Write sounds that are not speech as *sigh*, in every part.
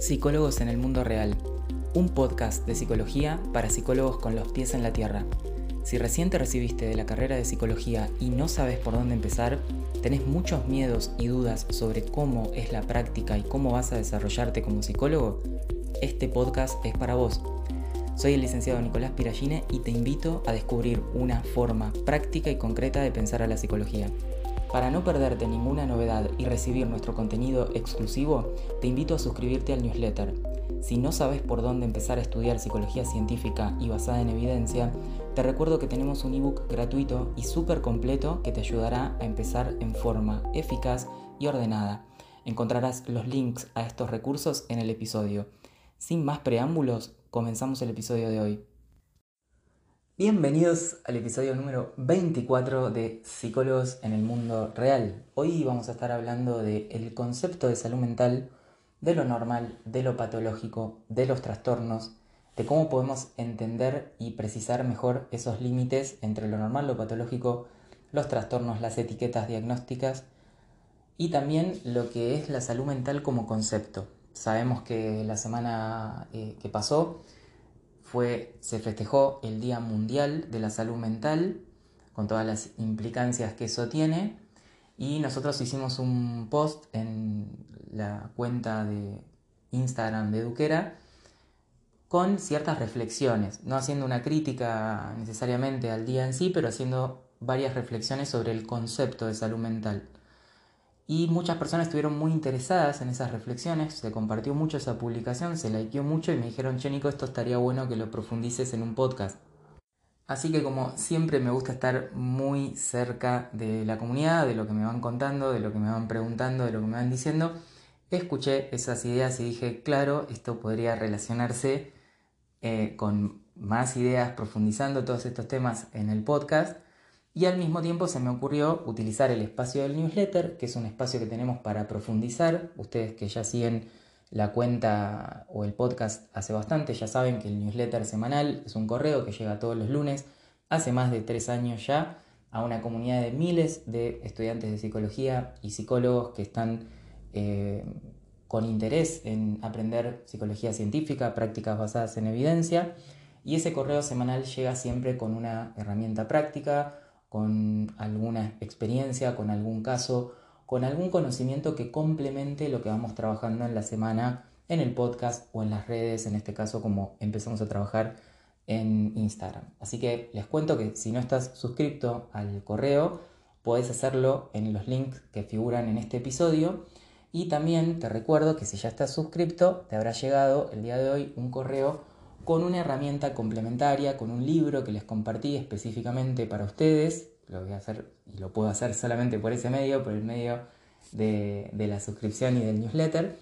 Psicólogos en el Mundo Real, un podcast de psicología para psicólogos con los pies en la tierra. Si recién te recibiste de la carrera de psicología y no sabes por dónde empezar, tenés muchos miedos y dudas sobre cómo es la práctica y cómo vas a desarrollarte como psicólogo, este podcast es para vos. Soy el licenciado Nicolás Piragine y te invito a descubrir una forma práctica y concreta de pensar a la psicología. Para no perderte ninguna novedad y recibir nuestro contenido exclusivo, te invito a suscribirte al newsletter. Si no sabes por dónde empezar a estudiar psicología científica y basada en evidencia, te recuerdo que tenemos un ebook gratuito y súper completo que te ayudará a empezar en forma eficaz y ordenada. Encontrarás los links a estos recursos en el episodio. Sin más preámbulos, comenzamos el episodio de hoy. Bienvenidos al episodio número 24 de Psicólogos en el Mundo Real. Hoy vamos a estar hablando del concepto de salud mental, de lo normal, de lo patológico, de los trastornos, de cómo podemos entender y precisar mejor esos límites entre lo normal, lo patológico, los trastornos, las etiquetas diagnósticas y también lo que es la salud mental como concepto. Sabemos que la semana eh, que pasó se festejó el Día Mundial de la Salud Mental, con todas las implicancias que eso tiene, y nosotros hicimos un post en la cuenta de Instagram de Duquera con ciertas reflexiones, no haciendo una crítica necesariamente al día en sí, pero haciendo varias reflexiones sobre el concepto de salud mental. Y muchas personas estuvieron muy interesadas en esas reflexiones, se compartió mucho esa publicación, se likeó mucho y me dijeron, che Nico, esto estaría bueno que lo profundices en un podcast. Así que como siempre me gusta estar muy cerca de la comunidad, de lo que me van contando, de lo que me van preguntando, de lo que me van diciendo, escuché esas ideas y dije, claro, esto podría relacionarse eh, con más ideas profundizando todos estos temas en el podcast y al mismo tiempo se me ocurrió utilizar el espacio del newsletter, que es un espacio que tenemos para profundizar. Ustedes que ya siguen la cuenta o el podcast hace bastante, ya saben que el newsletter semanal es un correo que llega todos los lunes, hace más de tres años ya, a una comunidad de miles de estudiantes de psicología y psicólogos que están eh, con interés en aprender psicología científica, prácticas basadas en evidencia. Y ese correo semanal llega siempre con una herramienta práctica, con alguna experiencia, con algún caso, con algún conocimiento que complemente lo que vamos trabajando en la semana en el podcast o en las redes, en este caso como empezamos a trabajar en Instagram. Así que les cuento que si no estás suscrito al correo, puedes hacerlo en los links que figuran en este episodio. Y también te recuerdo que si ya estás suscrito, te habrá llegado el día de hoy un correo con una herramienta complementaria, con un libro que les compartí específicamente para ustedes. Lo voy a hacer y lo puedo hacer solamente por ese medio, por el medio de, la suscripción y del newsletter.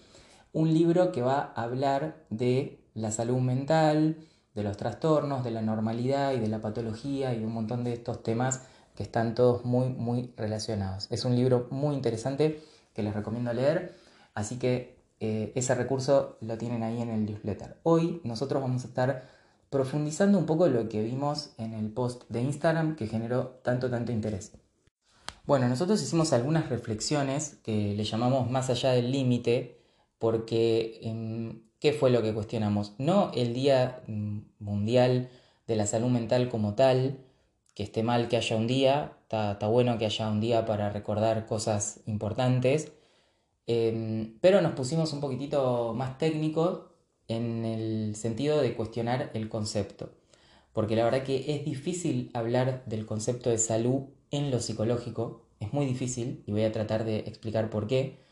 Un libro que va a hablar de la salud mental, de los trastornos, de la normalidad y de la patología y un montón de estos temas que están todos muy, muy relacionados. Es un libro muy interesante que les recomiendo leer, así que eh, ese recurso lo tienen ahí en el newsletter. Hoy nosotros vamos a estar profundizando un poco lo que vimos en el post de Instagram que generó tanto, tanto interés. Bueno, nosotros hicimos algunas reflexiones que le llamamos más allá del límite, porque em, ¿qué fue lo que cuestionamos? No el Día mm, Mundial de la Salud Mental como tal, que esté mal que haya un día, está bueno que haya un día para recordar cosas importantes, Em, pero nos pusimos un poquitito más técnicos en el sentido de cuestionar el concepto. Porque la verdad que es difícil hablar del concepto de salud en lo psicológico. Es muy difícil y voy a tratar de explicar por qué.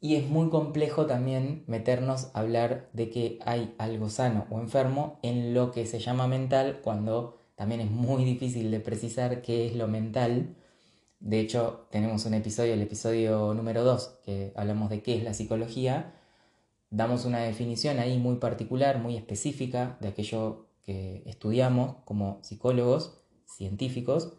Y es muy complejo también meternos a hablar de que hay algo sano o enfermo en lo que se llama mental cuando también es muy difícil de precisar qué es lo mental de hecho, tenemos un episodio, el episodio número 2, que hablamos de qué es la psicología. Damos una definición ahí muy particular, muy específica de aquello que estudiamos como psicólogos científicos,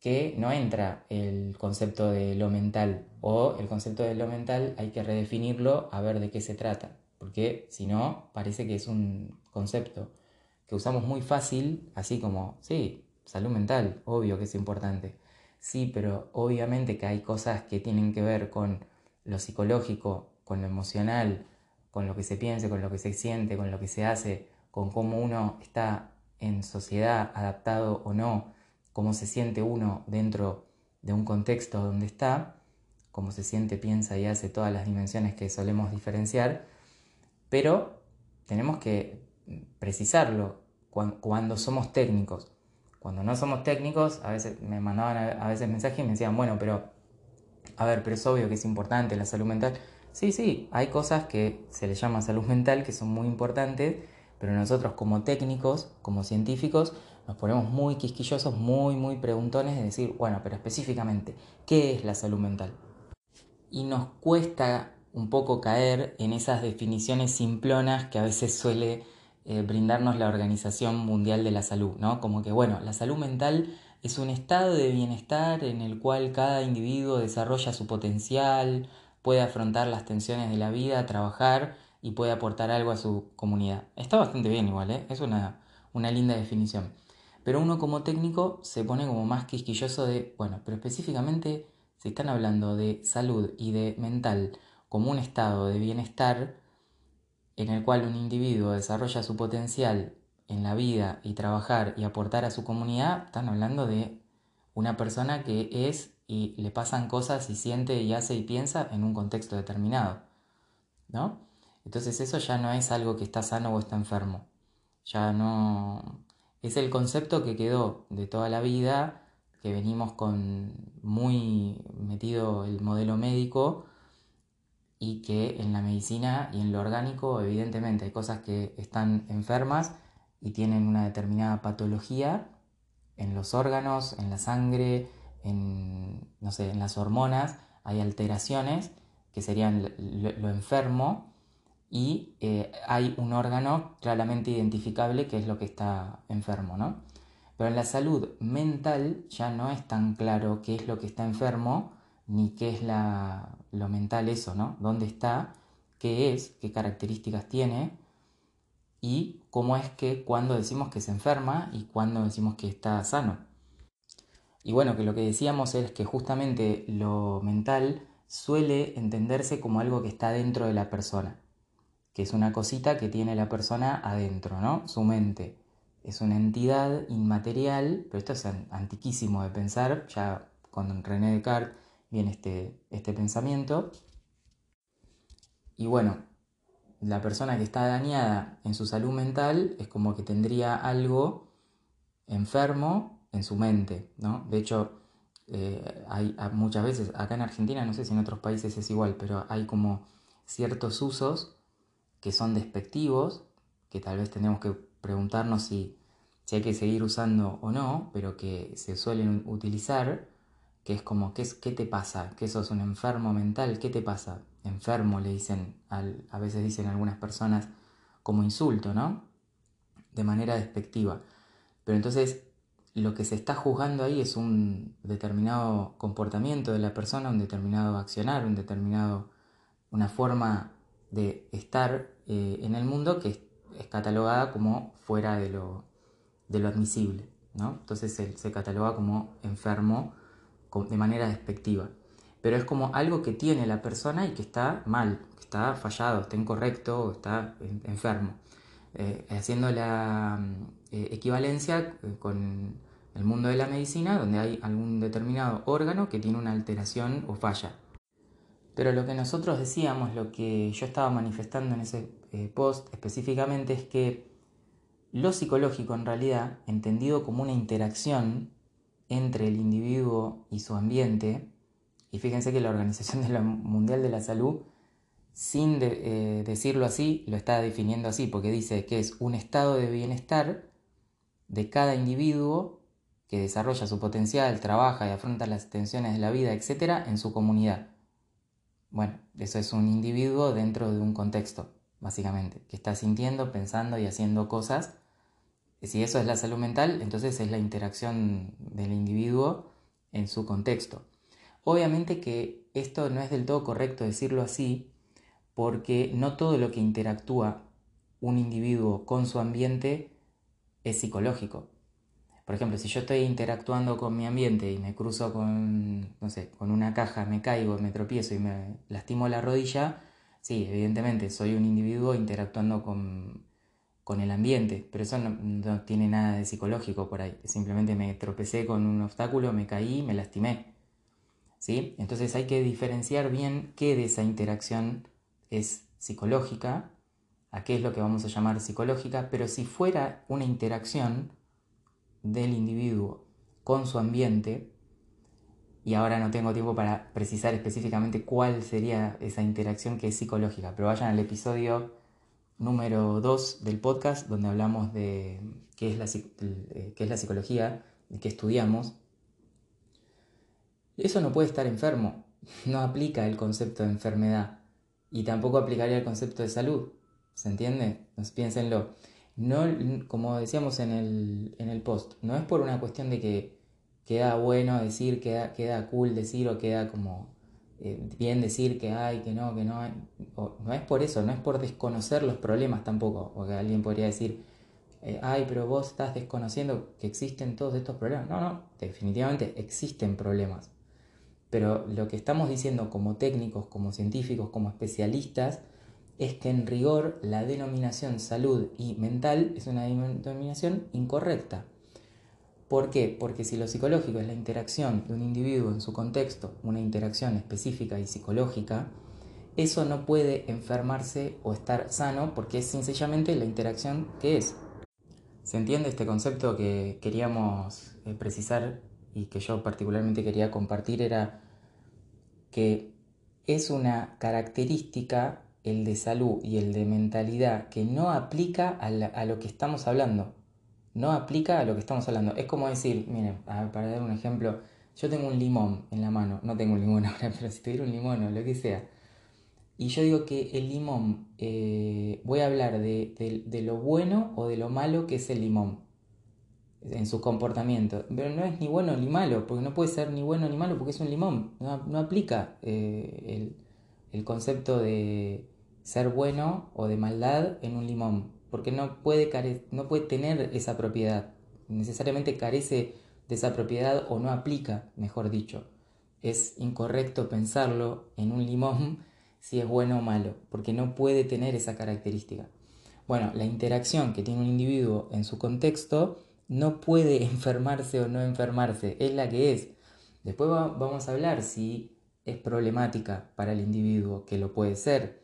que no entra el concepto de lo mental o el concepto de lo mental hay que redefinirlo a ver de qué se trata, porque si no parece que es un concepto que usamos muy fácil, así como, sí, salud mental, obvio que es importante Sí, pero obviamente que hay cosas que tienen que ver con lo psicológico, con lo emocional, con lo que se piense, con lo que se siente, con lo que se hace, con cómo uno está en sociedad adaptado o no, cómo se siente uno dentro de un contexto donde está, cómo se siente, piensa y hace todas las dimensiones que solemos diferenciar, pero tenemos que precisarlo cuando, somos técnicos. Cuando no somos técnicos, a veces me mandaban a, veces mensajes y me decían, bueno, pero, a ver, pero es obvio que es importante la salud mental. Sí, sí, hay cosas que se le llama salud mental que son muy importantes, pero nosotros como técnicos, como científicos, nos ponemos muy quisquillosos, muy, muy preguntones de decir, bueno, pero específicamente, ¿qué es la salud mental? Y nos cuesta un poco caer en esas definiciones simplonas que a veces suele eh, brindarnos la Organización Mundial de la Salud, ¿no? Como que, bueno, la salud mental es un estado de bienestar en el cual cada individuo desarrolla su potencial, puede afrontar las tensiones de la vida, trabajar y puede aportar algo a su comunidad. Está bastante bien igual, ¿eh? es una, una linda definición. Pero uno como técnico se pone como más quisquilloso de, bueno, pero específicamente si están hablando de salud y de mental como un estado de bienestar en el cual un individuo desarrolla su potencial en la vida y trabajar y aportar a su comunidad, están hablando de una persona que es y le pasan cosas y siente y hace y piensa en un contexto determinado. ¿No? Entonces eso ya no es algo que está sano o está enfermo. Ya no... Es el concepto que quedó de toda la vida, que venimos con muy metido el modelo médico y que en la medicina y en lo orgánico evidentemente hay cosas que están enfermas y tienen una determinada patología en los órganos, en la sangre, en, no sé, en las hormonas hay alteraciones que serían lo, enfermo y eh, hay un órgano claramente identificable que es lo que está enfermo, ¿no? Pero en la salud mental ya no es tan claro qué es lo que está enfermo ni qué es la, lo mental eso, ¿no? ¿Dónde está? ¿Qué es? ¿Qué características tiene? Y cómo es que cuando decimos que se enferma y cuando decimos que está sano. Y bueno, que lo que decíamos es que justamente lo mental suele entenderse como algo que está dentro de la persona, que es una cosita que tiene la persona adentro, ¿no? Su mente. Es una entidad inmaterial, pero esto es antiquísimo de pensar, ya con René Descartes viene este, este pensamiento. Y bueno, la persona que está dañada en su salud mental es como que tendría algo enfermo en su mente, ¿no? De hecho, eh, hay muchas veces, acá en Argentina, no sé si en otros países es igual, pero hay como ciertos usos que son despectivos, que tal vez tenemos que preguntarnos si, si hay que seguir usando o no, pero que se suelen utilizar, que es como, ¿qué, qué te pasa? ¿Que sos un enfermo mental? ¿Qué te pasa? Enfermo, le dicen, a veces dicen algunas personas como insulto, ¿no? De manera despectiva. Pero entonces lo que se está juzgando ahí es un determinado comportamiento de la persona, un determinado accionar, un determinado, una forma de estar eh, en el mundo que es, catalogada como fuera de lo, de lo admisible. ¿no? Entonces se, se, cataloga como enfermo de manera despectiva. Pero es como algo que tiene la persona y que está mal, que está fallado, está incorrecto está enfermo. Eh, haciendo la eh, equivalencia con el mundo de la medicina, donde hay algún determinado órgano que tiene una alteración o falla. Pero lo que nosotros decíamos, lo que yo estaba manifestando en ese eh, post específicamente es que lo psicológico en realidad, entendido como una interacción entre el individuo y su ambiente, y fíjense que la Organización Mundial de la Salud, sin eh, decirlo así, lo está definiendo así, porque dice que es un estado de bienestar de cada individuo que desarrolla su potencial, trabaja y afronta las tensiones de la vida, etc., en su comunidad. Bueno, eso es un individuo dentro de un contexto, básicamente, que está sintiendo, pensando y haciendo cosas. Si eso es la salud mental, entonces es la interacción del individuo en su contexto. Obviamente que esto no es del todo correcto decirlo así, porque no todo lo que interactúa un individuo con su ambiente es psicológico. Por ejemplo, si yo estoy interactuando con mi ambiente y me cruzo con, no sé, con una caja, me caigo, me tropiezo y me lastimo la rodilla, Sí, evidentemente, soy un individuo interactuando con, con el ambiente, pero eso no, tiene nada de psicológico por ahí. Simplemente me tropecé con un obstáculo, me caí, me lastimé. ¿Sí? Entonces hay que diferenciar bien qué de esa interacción es psicológica, a qué es lo que vamos a llamar psicológica, pero si fuera una interacción del individuo con su ambiente, y ahora no tengo tiempo para precisar específicamente cuál sería esa interacción que es psicológica, pero vayan al episodio número 2 del podcast, donde hablamos de qué es la, eh, qué es la psicología, de qué estudiamos. Eso no puede estar enfermo, *laughs* no aplica el concepto de enfermedad y tampoco aplicaría el concepto de salud. ¿Se entiende? Pues piénsenlo. No, como decíamos en el, en el post, no es por una cuestión de que queda bueno decir, queda, queda cool decir o queda como eh, bien decir que hay, que no, que no hay. no es por eso, no es por desconocer los problemas tampoco. Porque alguien podría decir, eh, ay, pero vos estás desconociendo que existen todos estos problemas. No, no, definitivamente existen problemas. Pero lo que estamos diciendo como técnicos, como científicos, como especialistas, es que en rigor la denominación salud y mental es una denominación incorrecta. ¿Por qué? Porque si lo psicológico es la interacción de un individuo en su contexto, una interacción específica y psicológica, eso no puede enfermarse o estar sano porque es sencillamente la interacción que es. ¿Se entiende este concepto que queríamos eh, precisar y que yo particularmente quería compartir? Era que es una característica el de salud y el de mentalidad que no aplica a, a lo que estamos hablando no aplica a lo que estamos hablando. Es como decir, miren, para dar un ejemplo, yo tengo un limón en la mano, no tengo un limón *laughs* ahora, pero si tuviera un limón o lo que sea, y yo digo que el limón, eh, voy a hablar de, lo bueno o de lo malo que es el limón en su comportamiento, pero no es ni bueno ni malo, porque no puede ser ni bueno ni malo porque es un limón, no, aplica eh, el, el concepto de ser bueno o de maldad en un limón porque no puede, no puede tener esa propiedad, necesariamente carece de esa propiedad o no aplica, mejor dicho. Es incorrecto pensarlo en un limón *laughs* si es bueno o malo, porque no puede tener esa característica. Bueno, la interacción que tiene un individuo en su contexto no puede *laughs* enfermarse o no enfermarse, es la que es. Después vamos a hablar si es problemática para el individuo, que lo puede ser,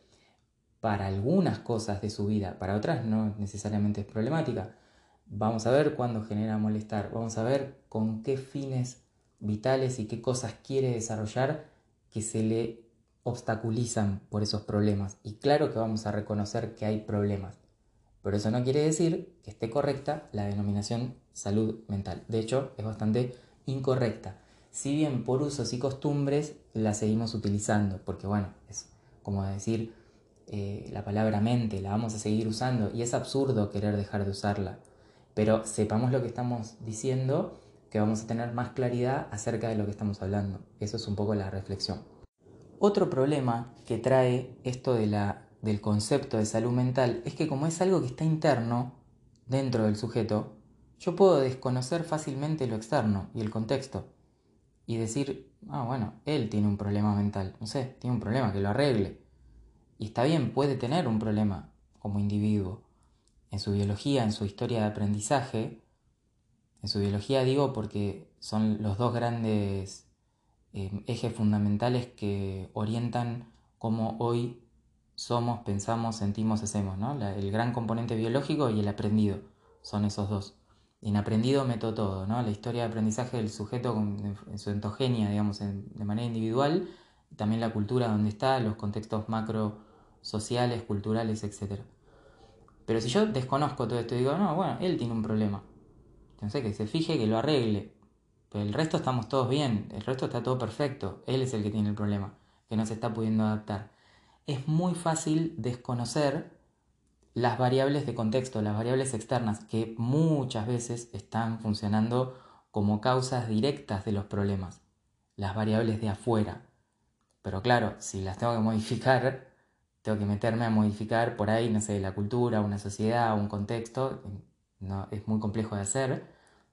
para algunas cosas de su vida, para otras no necesariamente es problemática. Vamos a ver cuándo genera molestar, vamos a ver con qué fines vitales y qué cosas quiere desarrollar que se le obstaculizan por esos problemas. Y claro que vamos a reconocer que hay problemas, pero eso no quiere decir que esté correcta la denominación salud mental. De hecho, es bastante incorrecta. Si bien por usos y costumbres la seguimos utilizando, porque bueno, es como decir, eh, la palabra mente, la vamos a seguir usando y es absurdo querer dejar de usarla. Pero sepamos lo que estamos diciendo, que vamos a tener más claridad acerca de lo que estamos hablando. Eso es un poco la reflexión. Otro problema que trae esto de la, del concepto de salud mental es que como es algo que está interno dentro del sujeto, yo puedo desconocer fácilmente lo externo y el contexto y decir, ah, bueno, él tiene un problema mental, no sé, tiene un problema, que lo arregle. Y está bien, puede tener un problema como individuo. En su biología, en su historia de aprendizaje, en su biología digo porque son los dos grandes eh, ejes fundamentales que orientan cómo hoy somos, pensamos, sentimos, hacemos, ¿no? el gran componente biológico y el aprendido, son esos dos. En aprendido meto todo, ¿no? La historia de aprendizaje del sujeto en su entogenia, digamos, de manera individual, también la cultura donde está, los contextos macro sociales, culturales, etc. Pero si yo desconozco todo esto y digo, no, bueno, él tiene un problema. Entonces que se fije, que lo arregle. Pero el resto estamos todos bien, el resto está todo perfecto. Él es el que tiene el problema, que no se está pudiendo adaptar. Es muy fácil desconocer las variables de contexto, las variables externas, que muchas veces están funcionando como causas directas de los problemas. Las variables de afuera. Pero claro, si las tengo que modificar, tengo que meterme a modificar por ahí, no sé, la cultura, una sociedad, un contexto, no, es muy complejo de hacer.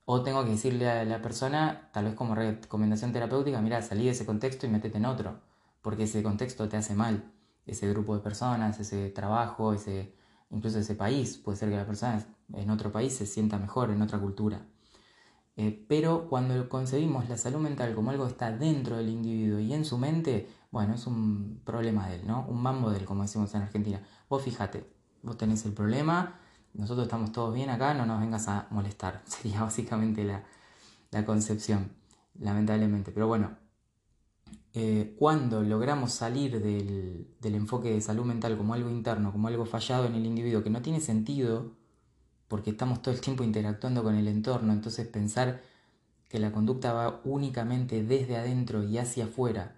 O tengo que decirle a la persona, tal vez como recomendación terapéutica, mira, salí de ese contexto y métete en otro, porque ese contexto te hace mal. ese grupo de personas, ese trabajo, ese, incluso ese país. Puede ser que la persona en otro país se sienta mejor, en otra cultura. Eh, pero cuando concebimos la salud mental como algo que está dentro del individuo y en su mente, bueno, es un problema de él, ¿no? Un mambo de él, como decimos en Argentina. Vos fíjate, vos tenés el problema, nosotros estamos todos bien acá, no nos vengas a molestar. *laughs* Sería básicamente la, concepción, lamentablemente. Pero bueno, eh, cuando logramos salir del, del, enfoque de salud mental como algo interno, como algo fallado en el individuo, que no tiene sentido, porque estamos todo el tiempo interactuando con el entorno, entonces pensar que la conducta va únicamente desde adentro y hacia afuera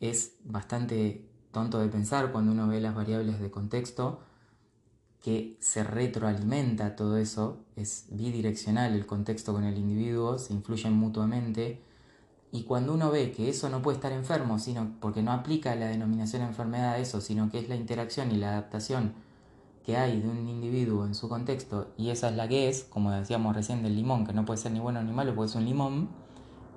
es bastante tonto de pensar cuando uno ve las variables de contexto que se retroalimenta todo eso, es bidireccional el contexto con el individuo, se influyen mutuamente, y cuando uno ve que eso no puede estar enfermo, sino porque no aplica la denominación enfermedad a eso, sino que es la interacción y la adaptación que hay de un individuo en su contexto, y esa es la que es, como decíamos recién del limón, que no puede ser ni bueno ni malo porque es un limón,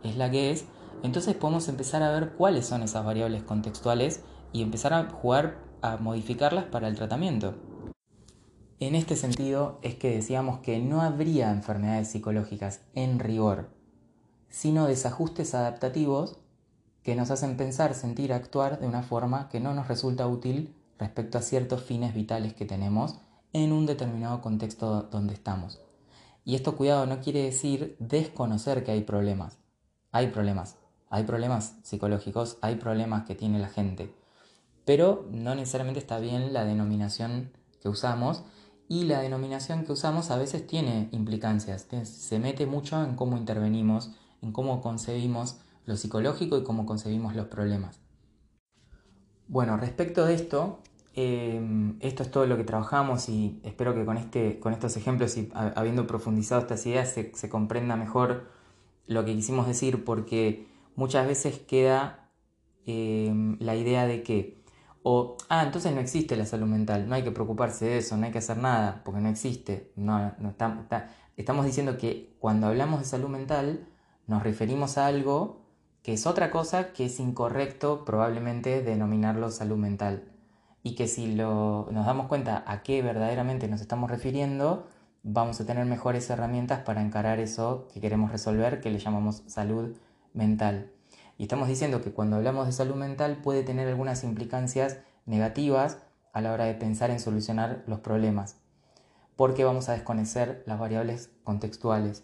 es la que es, entonces podemos empezar a ver cuáles son esas variables contextuales y empezar a jugar a modificarlas para el tratamiento. En este sentido es que decíamos que no habría enfermedades psicológicas en rigor, sino desajustes adaptativos que nos hacen pensar, sentir, actuar de una forma que no nos resulta útil respecto a ciertos fines vitales que tenemos en un determinado contexto donde estamos. Y esto, cuidado, no quiere decir desconocer que hay problemas. Hay problemas, hay problemas psicológicos, hay problemas que tiene la gente, pero no necesariamente está bien la denominación que usamos y la denominación que usamos a veces tiene implicancias, se mete mucho en cómo intervenimos, en cómo concebimos lo psicológico y cómo concebimos los problemas. Bueno, respecto de esto, em, esto es todo lo que trabajamos y espero que con, este, con estos ejemplos y habiendo profundizado estas ideas se, comprenda mejor lo que quisimos decir porque muchas veces queda em, la idea de que o, ah, entonces no existe la salud mental, no hay que preocuparse de eso, no hay que hacer nada, porque no existe. No estamos diciendo que cuando hablamos de salud mental nos referimos a algo que es otra cosa que es incorrecto probablemente denominarlo salud mental. Y que si lo, nos damos cuenta a qué verdaderamente nos estamos refiriendo, vamos a tener mejores herramientas para encarar eso que queremos resolver, que le llamamos salud mental. Y estamos diciendo que cuando hablamos de salud mental puede tener algunas implicancias negativas a la hora de pensar en solucionar los problemas, porque vamos a desconocer las variables contextuales.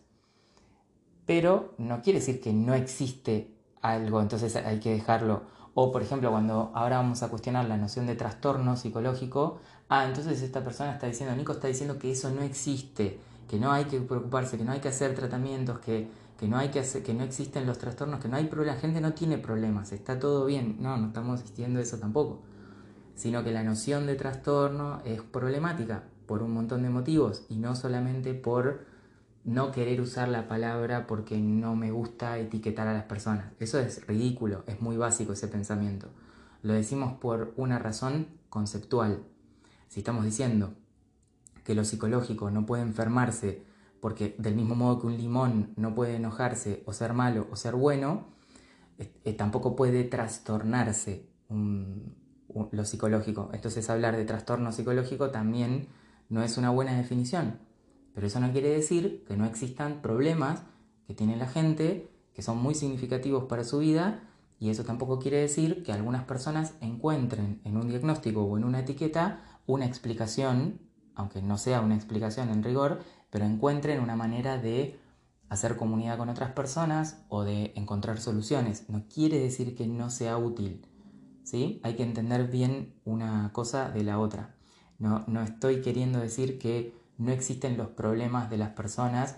Pero no quiere decir que no existe algo, entonces hay que dejarlo. O por ejemplo, cuando ahora vamos a cuestionar la noción de trastorno psicológico, ah, entonces esta persona está diciendo, Nico está diciendo que eso no existe, que no hay que preocuparse, que no hay que hacer tratamientos, que que no hay que hacer, que no existen los trastornos, que no hay problemas, la gente no tiene problemas, está todo bien. No, no estamos diciendo eso tampoco. Sino que la noción de trastorno es problemática por un montón de motivos y no solamente por no querer usar la palabra porque no me gusta etiquetar a las personas. Eso es ridículo, es muy básico ese pensamiento. Lo decimos por una razón conceptual. Si estamos diciendo que lo psicológico no puede enfermarse porque del mismo modo que un limón no puede enojarse o ser malo o ser bueno, eh, tampoco puede trastornarse lo psicológico. Entonces hablar de trastorno psicológico también no es una buena definición. Pero eso no quiere decir que no existan problemas que tiene la gente que son muy significativos para su vida y eso tampoco quiere decir que algunas personas encuentren en un diagnóstico o en una etiqueta una explicación, aunque no sea una explicación en rigor, pero encuentren una manera de hacer comunidad con otras personas o de encontrar soluciones. No quiere decir que no sea útil. ¿sí? Hay que entender bien una cosa de la otra. No, no estoy queriendo decir que no existen los problemas de las personas,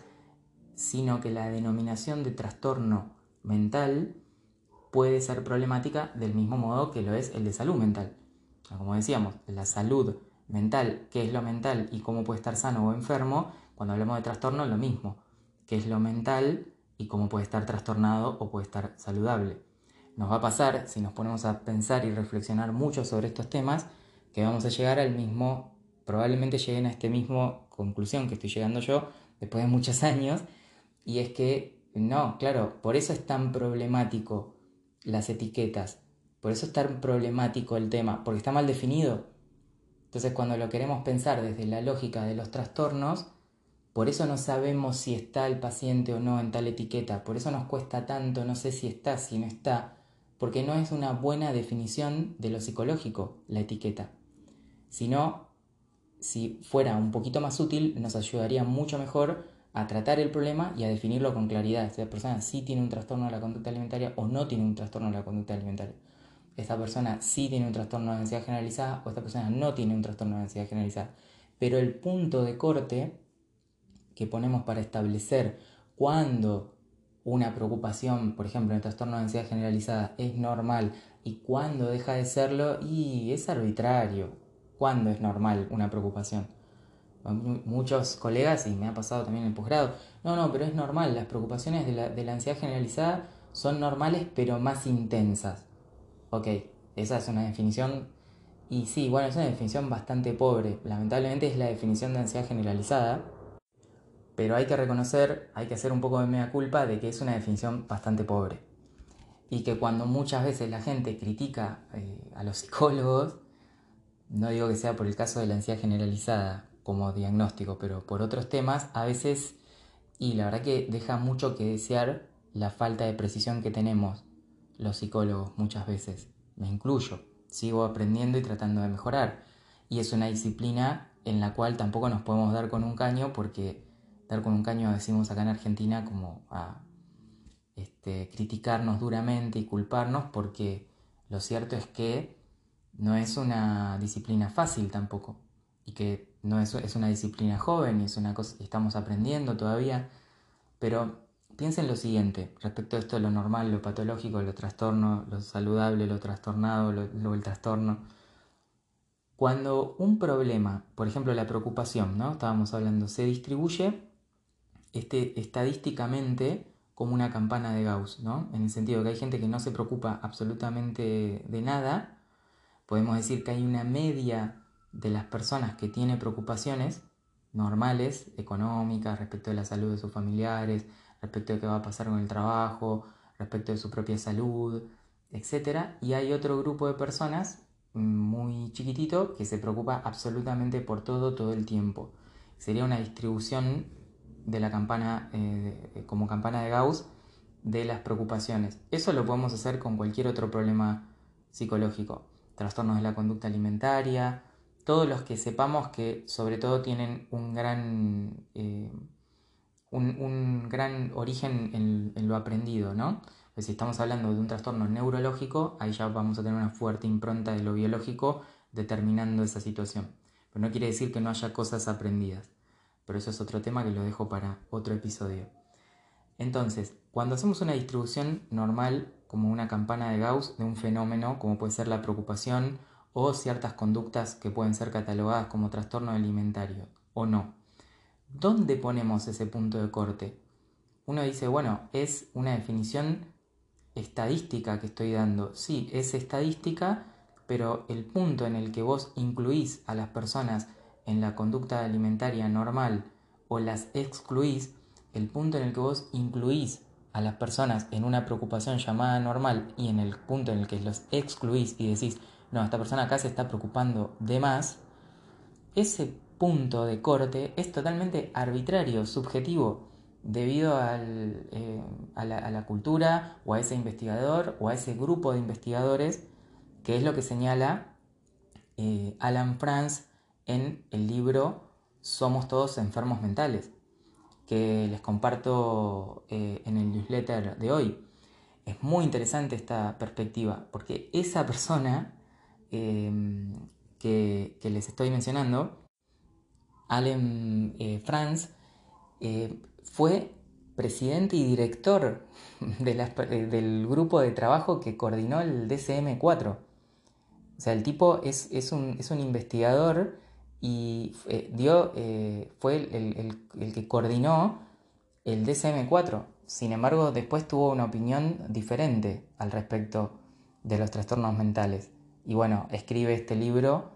sino que la denominación de trastorno mental puede ser problemática del mismo modo que lo es el de salud mental. Como decíamos, la salud mental, qué es lo mental y cómo puede estar sano o enfermo, cuando hablamos de trastorno, lo mismo, que es lo mental y cómo puede estar trastornado o puede estar saludable. Nos va a pasar, si nos ponemos a pensar y reflexionar mucho sobre estos temas, que vamos a llegar al mismo, probablemente lleguen a este mismo conclusión que estoy llegando yo después de muchos *laughs* años, y es que no, claro, por eso es tan problemático las etiquetas, Por eso es tan problemático el tema, porque está mal definido. Entonces cuando lo queremos pensar desde la lógica de los trastornos, por eso no sabemos si está el paciente o no en tal etiqueta, por eso nos cuesta tanto, no sé si está, si no está, porque no es una buena definición de lo psicológico la etiqueta. Sino, si fuera un poquito más útil, nos ayudaría mucho mejor a tratar el problema y a definirlo con claridad. La persona sí tiene un trastorno de la conducta alimentaria o no tiene un trastorno de la conducta alimentaria. Esta persona sí tiene un trastorno de ansiedad generalizada o esta persona no tiene un trastorno de ansiedad generalizada. Pero el punto de corte que ponemos para establecer cuándo una preocupación, por ejemplo, en el trastorno de ansiedad generalizada es normal y cuándo deja de serlo, y es arbitrario. ¿Cuándo es normal una preocupación? Muchos colegas, y me ha pasado también en el posgrado, no, no, pero es normal, las preocupaciones de la, de la ansiedad generalizada son normales pero más intensas. Ok, esa es una definición, y sí, bueno, es una definición bastante pobre, lamentablemente es la definición de ansiedad generalizada, pero hay que reconocer, hay que hacer un poco de mea culpa de que es una definición bastante pobre. Y que cuando muchas veces la gente critica eh, a los *laughs* psicólogos, no digo que sea por el caso de la ansiedad generalizada como diagnóstico, pero por otros temas, a veces, y la verdad que deja mucho que desear la falta de precisión que tenemos los psicólogos muchas veces. Me incluyo, sigo aprendiendo y tratando de mejorar. Y es una disciplina en la cual tampoco nos podemos dar con un caño porque dar con un caño, decimos acá en Argentina, como a este, criticarnos duramente y culparnos, porque lo cierto es que no es una disciplina fácil tampoco, y que no es, es una disciplina joven y es una cosa estamos aprendiendo todavía, pero piensen lo siguiente, respecto a esto lo normal, lo patológico, lo trastorno, lo saludable, lo trastornado, lo el trastorno. Cuando un problema, por ejemplo la preocupación, ¿no? Estábamos hablando, se distribuye este, estadísticamente como una campana de Gauss, ¿no? En el sentido que hay gente que no se preocupa absolutamente de nada, podemos decir que hay una media de las personas que tiene preocupaciones normales, económicas, respecto de la salud de sus familiares, respecto de qué va a pasar con el trabajo, respecto de su propia salud, etc. Y hay otro grupo de personas muy chiquitito que se preocupa absolutamente por todo todo el tiempo. Sería una distribución de la campana, eh, como campana de Gauss, de las preocupaciones. Eso lo podemos hacer con cualquier otro problema psicológico, trastornos de la conducta alimentaria, todos los que sepamos que sobre todo tienen un gran, eh, un, gran origen en, lo aprendido, ¿no? Pues si estamos hablando de un trastorno neurológico, ahí ya vamos a tener una fuerte impronta de lo biológico determinando esa situación. Pero no quiere decir que no haya cosas aprendidas pero eso es otro tema que lo dejo para otro episodio. Entonces, cuando hacemos una distribución normal, como una campana de Gauss, de un fenómeno como puede ser la preocupación o ciertas conductas que pueden ser catalogadas como trastorno alimentario o no, ¿dónde ponemos ese punto de corte? Uno dice, bueno, es una definición estadística que estoy dando. Sí, es estadística, pero el punto en el que vos incluís a las personas en la conducta alimentaria normal o las excluís, el punto en el que vos incluís a las personas en una preocupación llamada normal y en el punto en el que los excluís y decís, no, esta persona acá se está preocupando de más, ese punto de corte es totalmente arbitrario, subjetivo, debido eh, a, la, cultura o a ese investigador o a ese grupo de investigadores, que es lo que señala eh, Alan Franz en el libro Somos todos enfermos mentales, que les comparto eh, en el newsletter de hoy. Es muy interesante esta perspectiva, porque esa persona em, que, les estoy mencionando, Allen eh, Franz, eh, fue presidente y director *laughs* del grupo de trabajo que coordinó el DCM4. O sea, el tipo es, un, es un investigador y eh, dio, eh, fue el, que coordinó el DCM4. Sin embargo, después tuvo una opinión diferente al respecto de los trastornos mentales. Y bueno, escribe este libro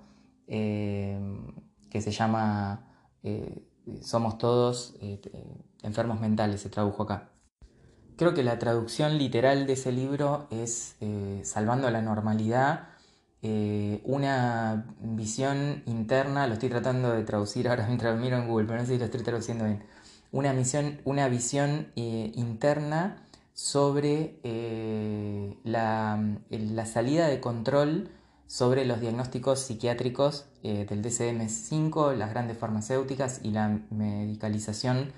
eh, que se llama Somos todos enfermos mentales, se tradujo acá. creo que la traducción literal de ese libro es Salvando la normalidad, eh, una visión interna, lo estoy tratando de traducir ahora *laughs* mientras miro en Google, pero no sé si lo estoy traduciendo bien, una, misión, una visión eh, interna sobre la, la, salida de control sobre los diagnósticos psiquiátricos del DCM5, las grandes farmacéuticas y la medicalización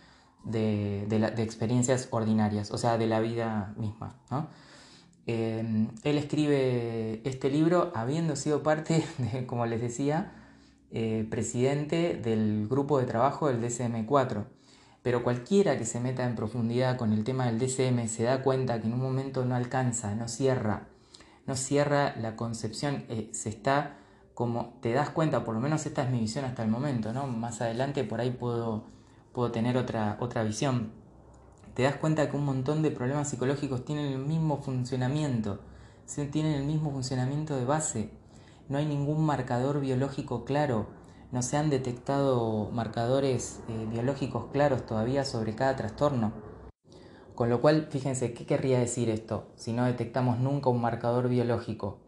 de, experiencias ordinarias, o sea, de la vida misma. Em, él escribe este libro habiendo sido parte, *laughs* de, como les decía, eh, presidente del grupo de trabajo del DCM4. Pero cualquiera que se meta en profundidad con el tema del DCM se da cuenta que en un momento no alcanza, no cierra, no cierra la concepción, eh, se está como te das cuenta, por lo menos esta es mi visión hasta el momento, ¿no? Más adelante por ahí puedo puedo tener otra, otra visión. Te das cuenta que un montón de problemas psicológicos tienen el mismo funcionamiento, tienen el mismo funcionamiento de base. No hay ningún marcador biológico claro, no se han detectado marcadores eh, biológicos claros todavía sobre cada trastorno. Con lo cual, fíjense, ¿qué querría decir esto? Si no detectamos nunca un marcador biológico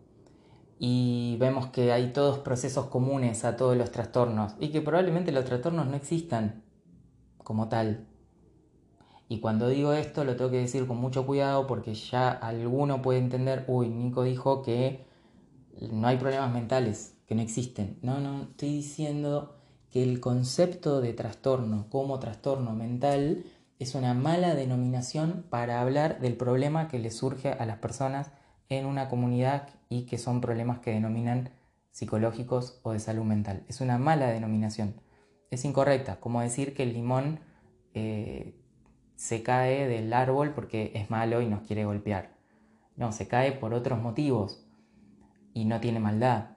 y vemos que hay todos procesos comunes a todos los trastornos y que probablemente los trastornos no existan, como tal. Y cuando digo esto lo tengo que decir con mucho cuidado porque ya alguno puede entender, uy, Nico dijo que no hay problemas mentales, que no existen. No, no, estoy diciendo que el concepto de trastorno como trastorno mental es una mala denominación para hablar del problema que le surge a las personas en una comunidad y que son problemas que denominan psicológicos o de salud mental. Es una mala denominación es incorrecta, como decir que el limón eh, se cae del árbol porque es malo y nos quiere golpear. No, se cae por otros motivos y no tiene maldad,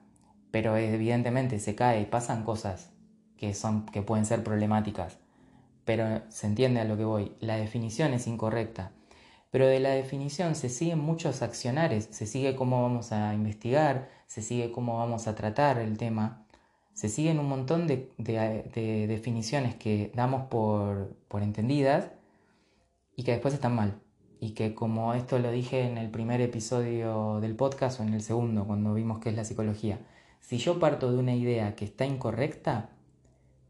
pero evidentemente se cae y pasan cosas que, son, que pueden ser problemáticas. Pero se entiende a lo que voy, la definición es incorrecta. Pero de la definición se siguen muchos accionares, se sigue cómo vamos a investigar, se sigue cómo vamos a tratar el tema se siguen un montón de, definiciones que damos por, entendidas y que después están mal. Y que como esto lo dije en el primer episodio del podcast o en el segundo, cuando vimos qué es la psicología, si yo parto de una idea que está incorrecta,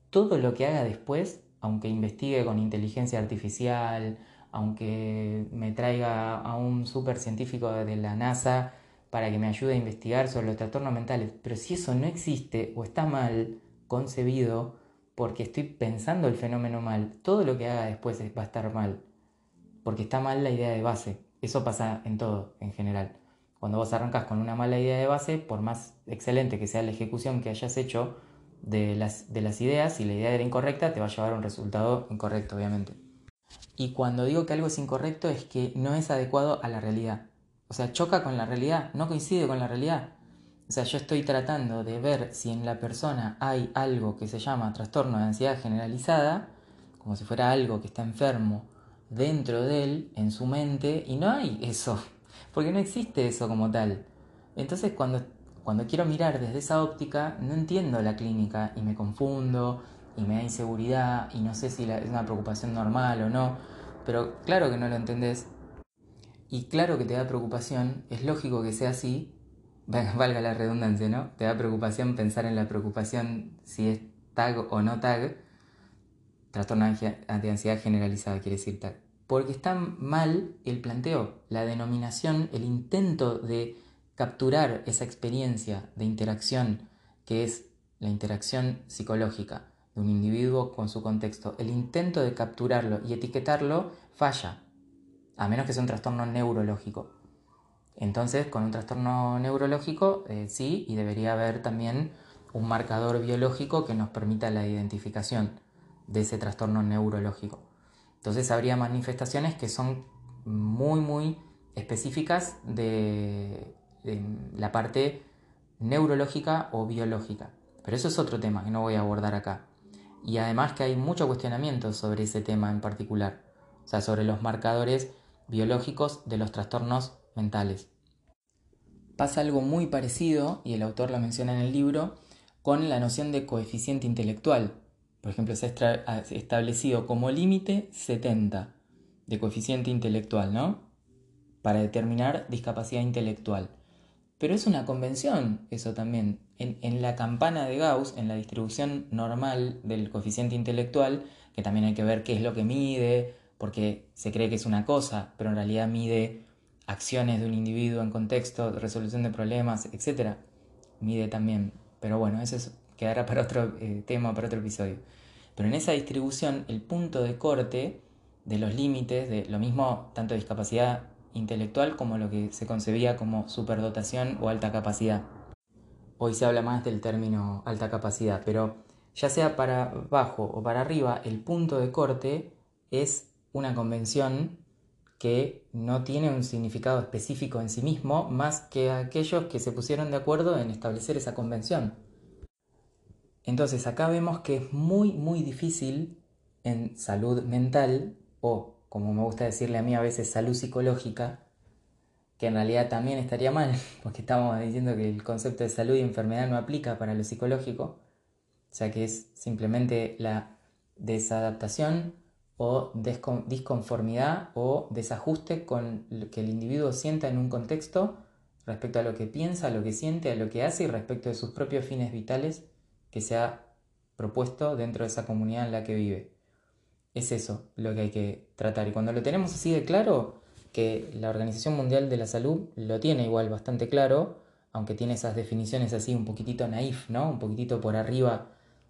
todo lo que haga después, aunque investigue con inteligencia artificial, aunque me traiga a un super científico de la NASA para que me ayude a investigar sobre los trastornos mentales. Pero si eso no existe o está mal concebido, porque estoy pensando el fenómeno mal, todo lo que haga después va a estar mal. Porque está mal la idea de base. Eso pasa en todo, en general. Cuando vos arrancas con una mala idea de base, por más excelente que sea la ejecución que hayas hecho de las, de las ideas, si la idea era incorrecta, te va a llevar a un resultado incorrecto, obviamente. Y cuando digo que algo es incorrecto es que no es adecuado a la realidad. O sea, choca con la realidad, no coincide con la realidad. O sea, yo estoy tratando de ver si en la persona hay algo que se llama trastorno de ansiedad generalizada, como si fuera algo que está enfermo dentro de él, en su mente, y no hay eso, porque no existe eso como tal. Entonces cuando, cuando quiero mirar desde esa óptica, no entiendo la clínica y me confundo y me da inseguridad y no sé si es una preocupación normal o no, pero claro que no lo entendés y claro que te da preocupación, es lógico que sea así, *laughs* valga la redundancia, ¿no? Te da preocupación pensar en la preocupación si es tag o no tag, trastorno de ansiedad generalizada quiere decir. Porque está mal el planteo, la denominación, el intento de capturar esa experiencia de interacción que es la interacción psicológica de un individuo con su contexto. El intento de capturarlo y etiquetarlo falla a menos que sea un trastorno neurológico. Entonces, con un trastorno neurológico, eh, sí, y debería haber también un marcador biológico que nos permita la identificación de ese trastorno neurológico. Entonces, habría manifestaciones que son muy, muy específicas de, de la parte neurológica o biológica. Pero eso es otro tema que no voy a abordar acá. Y además que hay mucho cuestionamiento sobre ese tema en particular, o sea, sobre los marcadores biológicos de los trastornos mentales. Pasa algo muy parecido, y el autor lo menciona en el libro, con la noción de coeficiente intelectual. Por ejemplo, se ha establecido como límite 70. de coeficiente intelectual, ¿no? Para determinar discapacidad intelectual. Pero es una convención eso también. En, la campana de Gauss, en la distribución normal del coeficiente intelectual, que también hay que ver qué es lo que mide, porque se cree que es una cosa, pero en realidad mide acciones de un individuo en contexto, resolución de problemas, etc. Mide también. Pero bueno, eso quedará para otro eh, tema, para otro episodio. Pero en esa distribución, el punto de corte de los límites, de lo mismo tanto discapacidad intelectual como lo que se concebía como superdotación o alta capacidad. Hoy se habla más del término alta capacidad, pero ya sea para abajo o para arriba, el punto de corte es una convención que no tiene un significado específico en sí mismo más que aquellos que se pusieron de acuerdo en establecer esa convención. Entonces acá vemos que es muy muy difícil en salud mental o como me gusta decirle a mí a veces salud psicológica, que en realidad también estaría mal, *laughs* porque estamos diciendo que el concepto de salud y enfermedad no aplica para lo psicológico, o sea que es simplemente la desadaptación o disconformidad o desajuste con lo que el individuo sienta en un contexto respecto a lo que piensa, a lo que siente, a lo que hace y respecto de sus propios fines vitales que se ha propuesto dentro de esa comunidad en la que vive. Es eso lo que hay que tratar. Y cuando lo tenemos así de claro, que la Organización Mundial de la Salud lo tiene igual bastante claro, aunque tiene esas definiciones así un poquitito naif, ¿no? Un poquitito por arriba,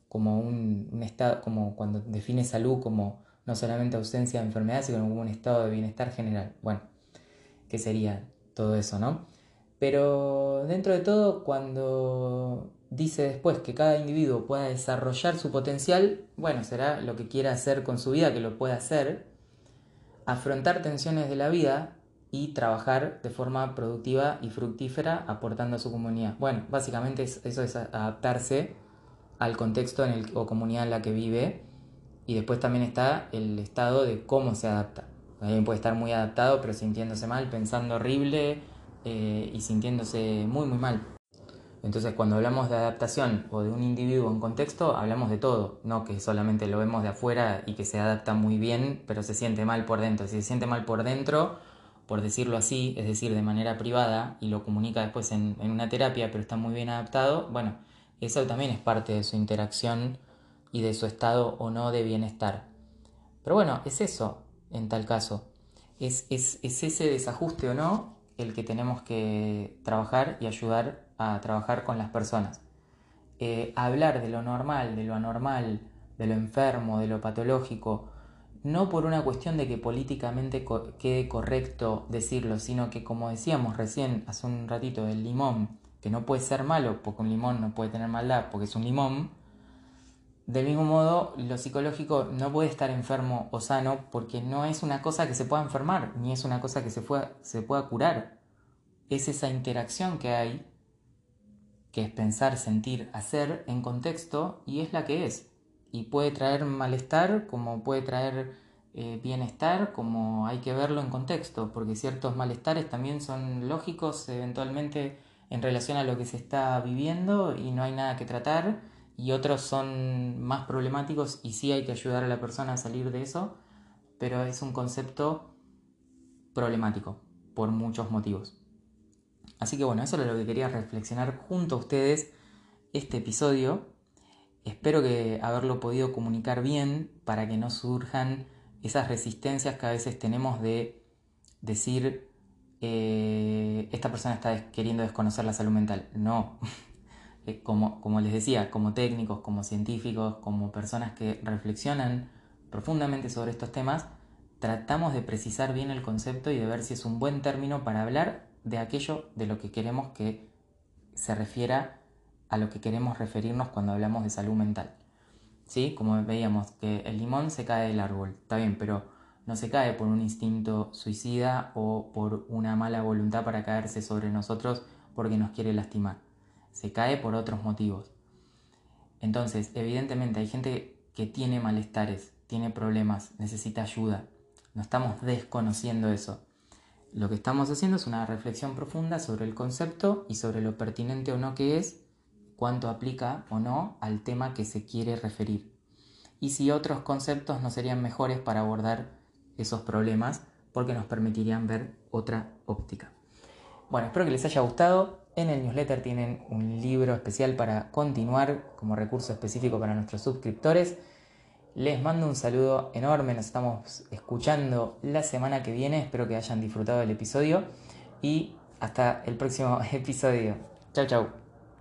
como un estado, como cuando define salud como no solamente ausencia de enfermedad, sino como un estado de bienestar general. Bueno, ¿qué sería todo eso, no? Pero dentro de todo, cuando dice después que cada individuo pueda desarrollar su potencial, bueno, será lo que quiera hacer con su vida, que lo pueda hacer, afrontar tensiones de la vida y trabajar de forma productiva y fructífera aportando a su comunidad. Bueno, básicamente eso es adaptarse al contexto en el, o comunidad en la que vive y después también está el estado de cómo se adapta. Alguien puede estar muy adaptado pero sintiéndose mal, pensando horrible eh, y sintiéndose muy muy mal. Entonces cuando hablamos de adaptación o de un individuo en contexto, hablamos de todo, no que solamente lo vemos de afuera y que se adapta muy bien, pero se siente mal por dentro. Si se siente mal por dentro, por decirlo así, es decir, de manera privada, y lo comunica después en, una terapia, pero está muy bien adaptado, bueno, eso también es parte de su interacción y de su estado o no de bienestar. Pero bueno, es eso en tal caso. Es, ese desajuste o no el que tenemos que trabajar y ayudar a trabajar con las personas. Eh, hablar de lo normal, de lo anormal, de lo enfermo, de lo patológico, no por una cuestión de que políticamente quede correcto decirlo, sino que como decíamos recién hace un ratito del limón, que no puede ser malo porque un limón no puede tener maldad porque es un limón, del mismo modo, lo psicológico no puede estar enfermo o sano porque no es una cosa que se pueda enfermar, ni es una cosa que se pueda, se pueda curar. Es esa interacción que hay, que es pensar, sentir, hacer en contexto y es la que es. Y puede traer malestar como puede traer eh, bienestar, como hay que verlo en contexto, porque ciertos malestares también son lógicos eventualmente en relación a lo que se está viviendo y no hay nada que tratar y otros son más problemáticos y sí hay que ayudar a la persona a salir de eso, pero es un concepto problemático por muchos motivos. Así que bueno, eso es lo que quería reflexionar junto a ustedes este episodio. Espero que haberlo podido comunicar bien para que no surjan esas resistencias que a veces tenemos de decir eh, esta persona está queriendo desconocer la salud mental. No, *laughs* Eh, como, como les decía, como técnicos, como científicos, como personas que reflexionan profundamente sobre estos temas, tratamos de precisar bien el concepto y de ver si es un buen término para hablar de aquello de lo que queremos que se refiera a lo que queremos referirnos cuando hablamos de salud mental. ¿Sí? Como veíamos que el limón se cae del árbol, está bien, pero no se cae por un instinto suicida o por una mala voluntad para caerse sobre nosotros porque nos quiere lastimar se cae por otros motivos. Entonces, evidentemente hay gente que tiene malestares, tiene problemas, necesita ayuda. No estamos desconociendo eso. Lo que estamos haciendo es una reflexión profunda sobre el concepto y sobre lo pertinente o no que es, cuánto aplica o no al tema que se quiere referir. Y si otros conceptos no serían mejores para abordar esos problemas porque nos permitirían ver otra óptica. Bueno, espero que les haya gustado. En el newsletter tienen un libro especial para continuar como recurso específico para nuestros suscriptores. Les mando un saludo enorme, nos estamos escuchando la semana que viene, espero que hayan disfrutado del episodio y hasta el próximo *laughs* episodio. Chau chau.